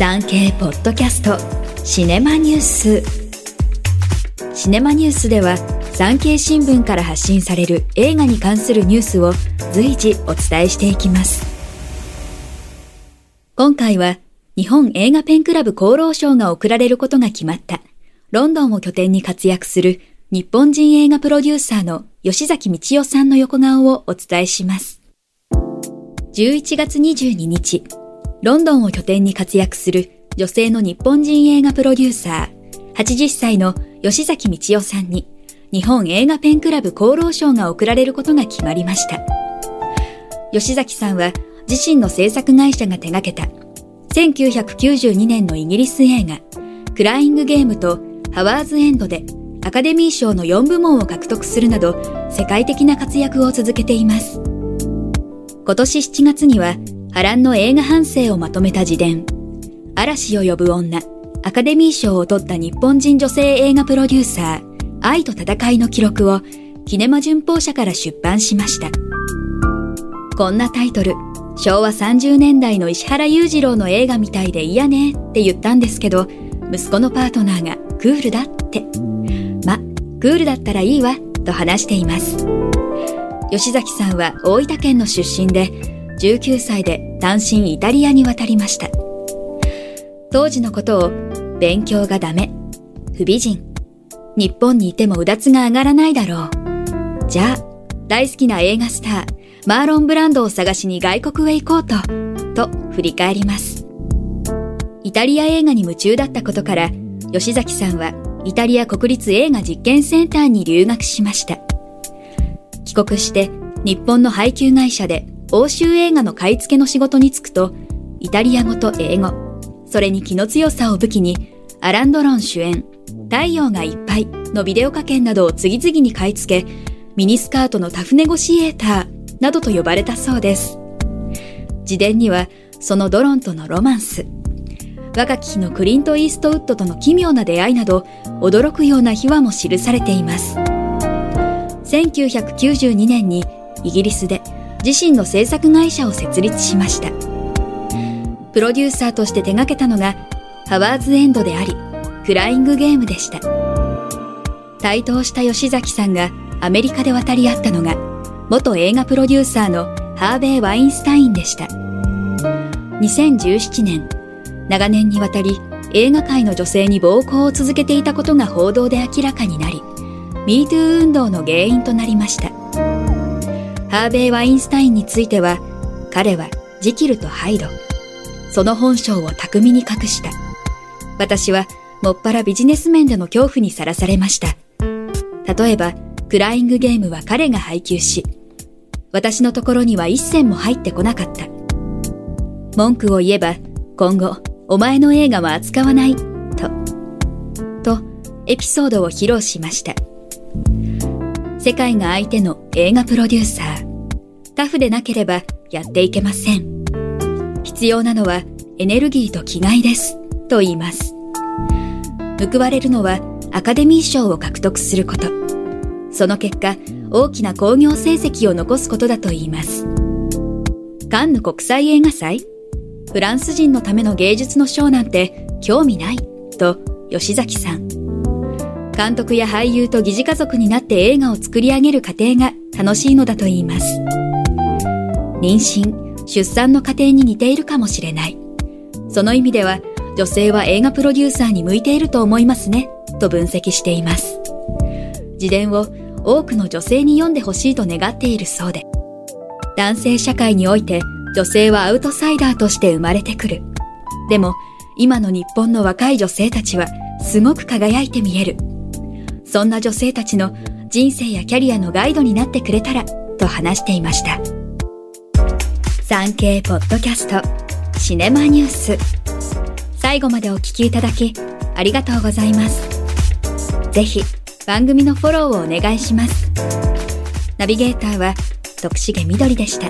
産経ポッドキャストシネマニュースシネマニュースでは産経新聞から発信される映画に関するニュースを随時お伝えしていきます今回は日本映画ペンクラブ功労賞が贈られることが決まったロンドンを拠点に活躍する日本人映画プロデューサーの吉崎道夫さんの横顔をお伝えします。11月22日、ロンドンを拠点に活躍する女性の日本人映画プロデューサー、80歳の吉崎道夫さんに日本映画ペンクラブ功労賞が贈られることが決まりました。吉崎さんは自身の制作会社が手掛けた1992年のイギリス映画クライングゲームとハワーズエンドでアカデミー賞の4部門を獲得するなど世界的な活躍を続けています。今年7月には波乱の映画反省をまとめた自伝。嵐を呼ぶ女。アカデミー賞を取った日本人女性映画プロデューサー。愛と戦いの記録をキネマ旬報社から出版しました。こんなタイトル。昭和30年代の石原裕次郎の映画みたいで嫌ねって言ったんですけど息子のパートナーがクールだって。ま、クールだったらいいわ、と話しています。吉崎さんは大分県の出身で、19歳で単身イタリアに渡りました。当時のことを、勉強がダメ、不美人、日本にいてもうだつが上がらないだろう。じゃあ、大好きな映画スター、マーロン・ブランドを探しに外国へ行こうと、と振り返ります。イタリア映画に夢中だったことから、吉崎さんはイタリア国立映画実験センターに留学しました。帰国して日本の配給会社で欧州映画の買い付けの仕事に就くと、イタリア語と英語、それに気の強さを武器に、アランドロン主演、太陽がいっぱいのビデオ化券などを次々に買い付け、ミニスカートのタフネゴシエーターなどと呼ばれたそうです。自伝には、そのドロンとのロマンス、若き日のクリント・イーストウッドとの奇妙な出会いなど驚くような秘話も記されています1992年にイギリスで自身の制作会社を設立しました。プロデューサーとして手掛けたのがハワーズエンドでありフライングゲームでした。台頭した吉崎さんがアメリカで渡り合ったのが元映画プロデューサーのハーベイ・ワインスタインでした。2017年長年にわたり映画界の女性に暴行を続けていたことが報道で明らかになり MeToo 運動の原因となりました。ハーベイ・ワインスタインについては彼はジキルとハイドその本性を巧みに隠した。私はもっぱらビジネス面での恐怖にさらされました。例えばクライングゲームは彼が配給し私のところには一銭も入ってこなかった。文句を言えば今後お前の映画は扱わない、と、と、エピソードを披露しました。世界が相手の映画プロデューサー。タフでなければやっていけません。必要なのはエネルギーと気概です。と言います。報われるのはアカデミー賞を獲得すること。その結果、大きな興行成績を残すことだと言います。カンヌ国際映画祭フランス人のための芸術のショーなんて興味ないと吉崎さん監督や俳優と疑似家族になって映画を作り上げる過程が楽しいのだといいます妊娠出産の過程に似ているかもしれないその意味では女性は映画プロデューサーに向いていると思いますねと分析しています自伝を多くの女性に読んでほしいと願っているそうで男性社会において女性はアウトサイダーとして生まれてくる。でも、今の日本の若い女性たちはすごく輝いて見える。そんな女性たちの人生やキャリアのガイドになってくれたら、と話していました。産経ポッドキャスト、シネマニュース。最後までお聞きいただき、ありがとうございます。ぜひ、番組のフォローをお願いします。ナビゲーターは、徳重みどりでした。